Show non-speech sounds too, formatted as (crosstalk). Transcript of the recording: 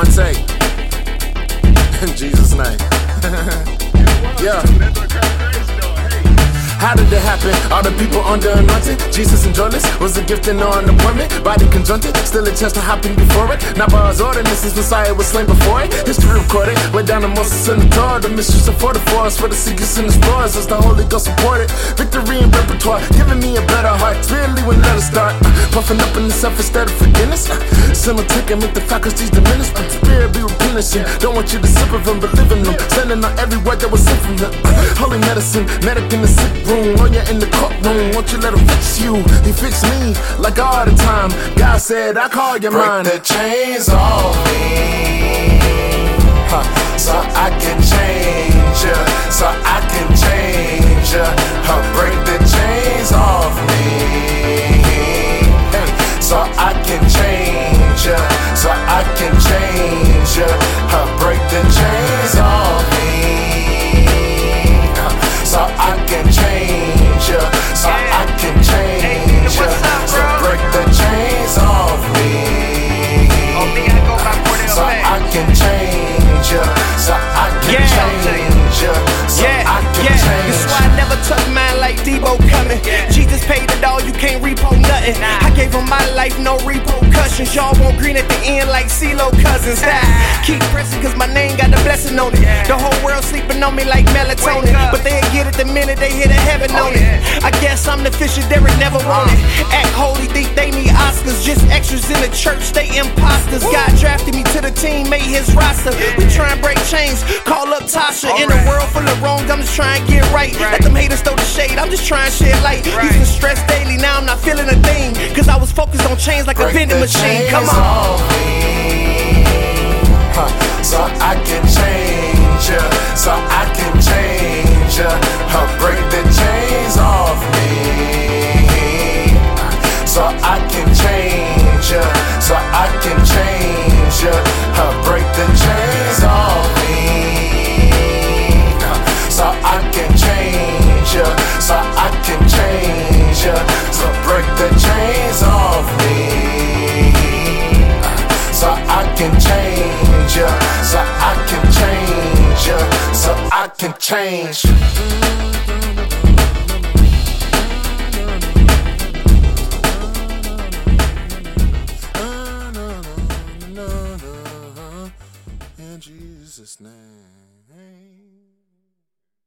One take. (laughs) In Jesus' name. (laughs) yeah. How did it happen? All the people under anointing. Jesus and Jonas was a gift and no an appointment. Body conjuncted, still a chance to hop in before it. Not by his ordinances, Messiah was slain before it. History recorded, way down to Moses and the Torah. The mysteries of for the forest, for the seekers and the stars. As the Holy Ghost supported, victory and repertoire heart. When let us start. Uh, puffing up in the self instead of forgiveness. Uh, Similar take and make the faculties diminish. Uh, spirit be replenishing. Don't want you to sip of him, but live in them. Sending out every word that was sent from him. Uh, holy medicine, medic in the sick room, lawyer in the courtroom. Won't you let him fix you? He fixed me like all the time. God said, I call your Break mind. the chains off me. Huh, So I can change ya. So I can change ya. Nothing. I gave him my life, no repercussions. Y'all want green at the end like CeeLo Cousins. Ah, Keep pressing cause my name got the blessing on it. The whole world sleeping on me like melatonin. But they'll get it the minute they hit a heaven on it. I guess I'm the Fisher Derek never wanted. Act holy, think they need Oscars. Just extras in the church, they imposters. God drafted me to the team, made his roster. We try and break chains, call up Tasha. In a world full of wrong, I'm just trying to get right. Let them haters throw the shade, I'm just trying to shed light. Used to chains like a vending machine. Come on. can change. In Jesus' name.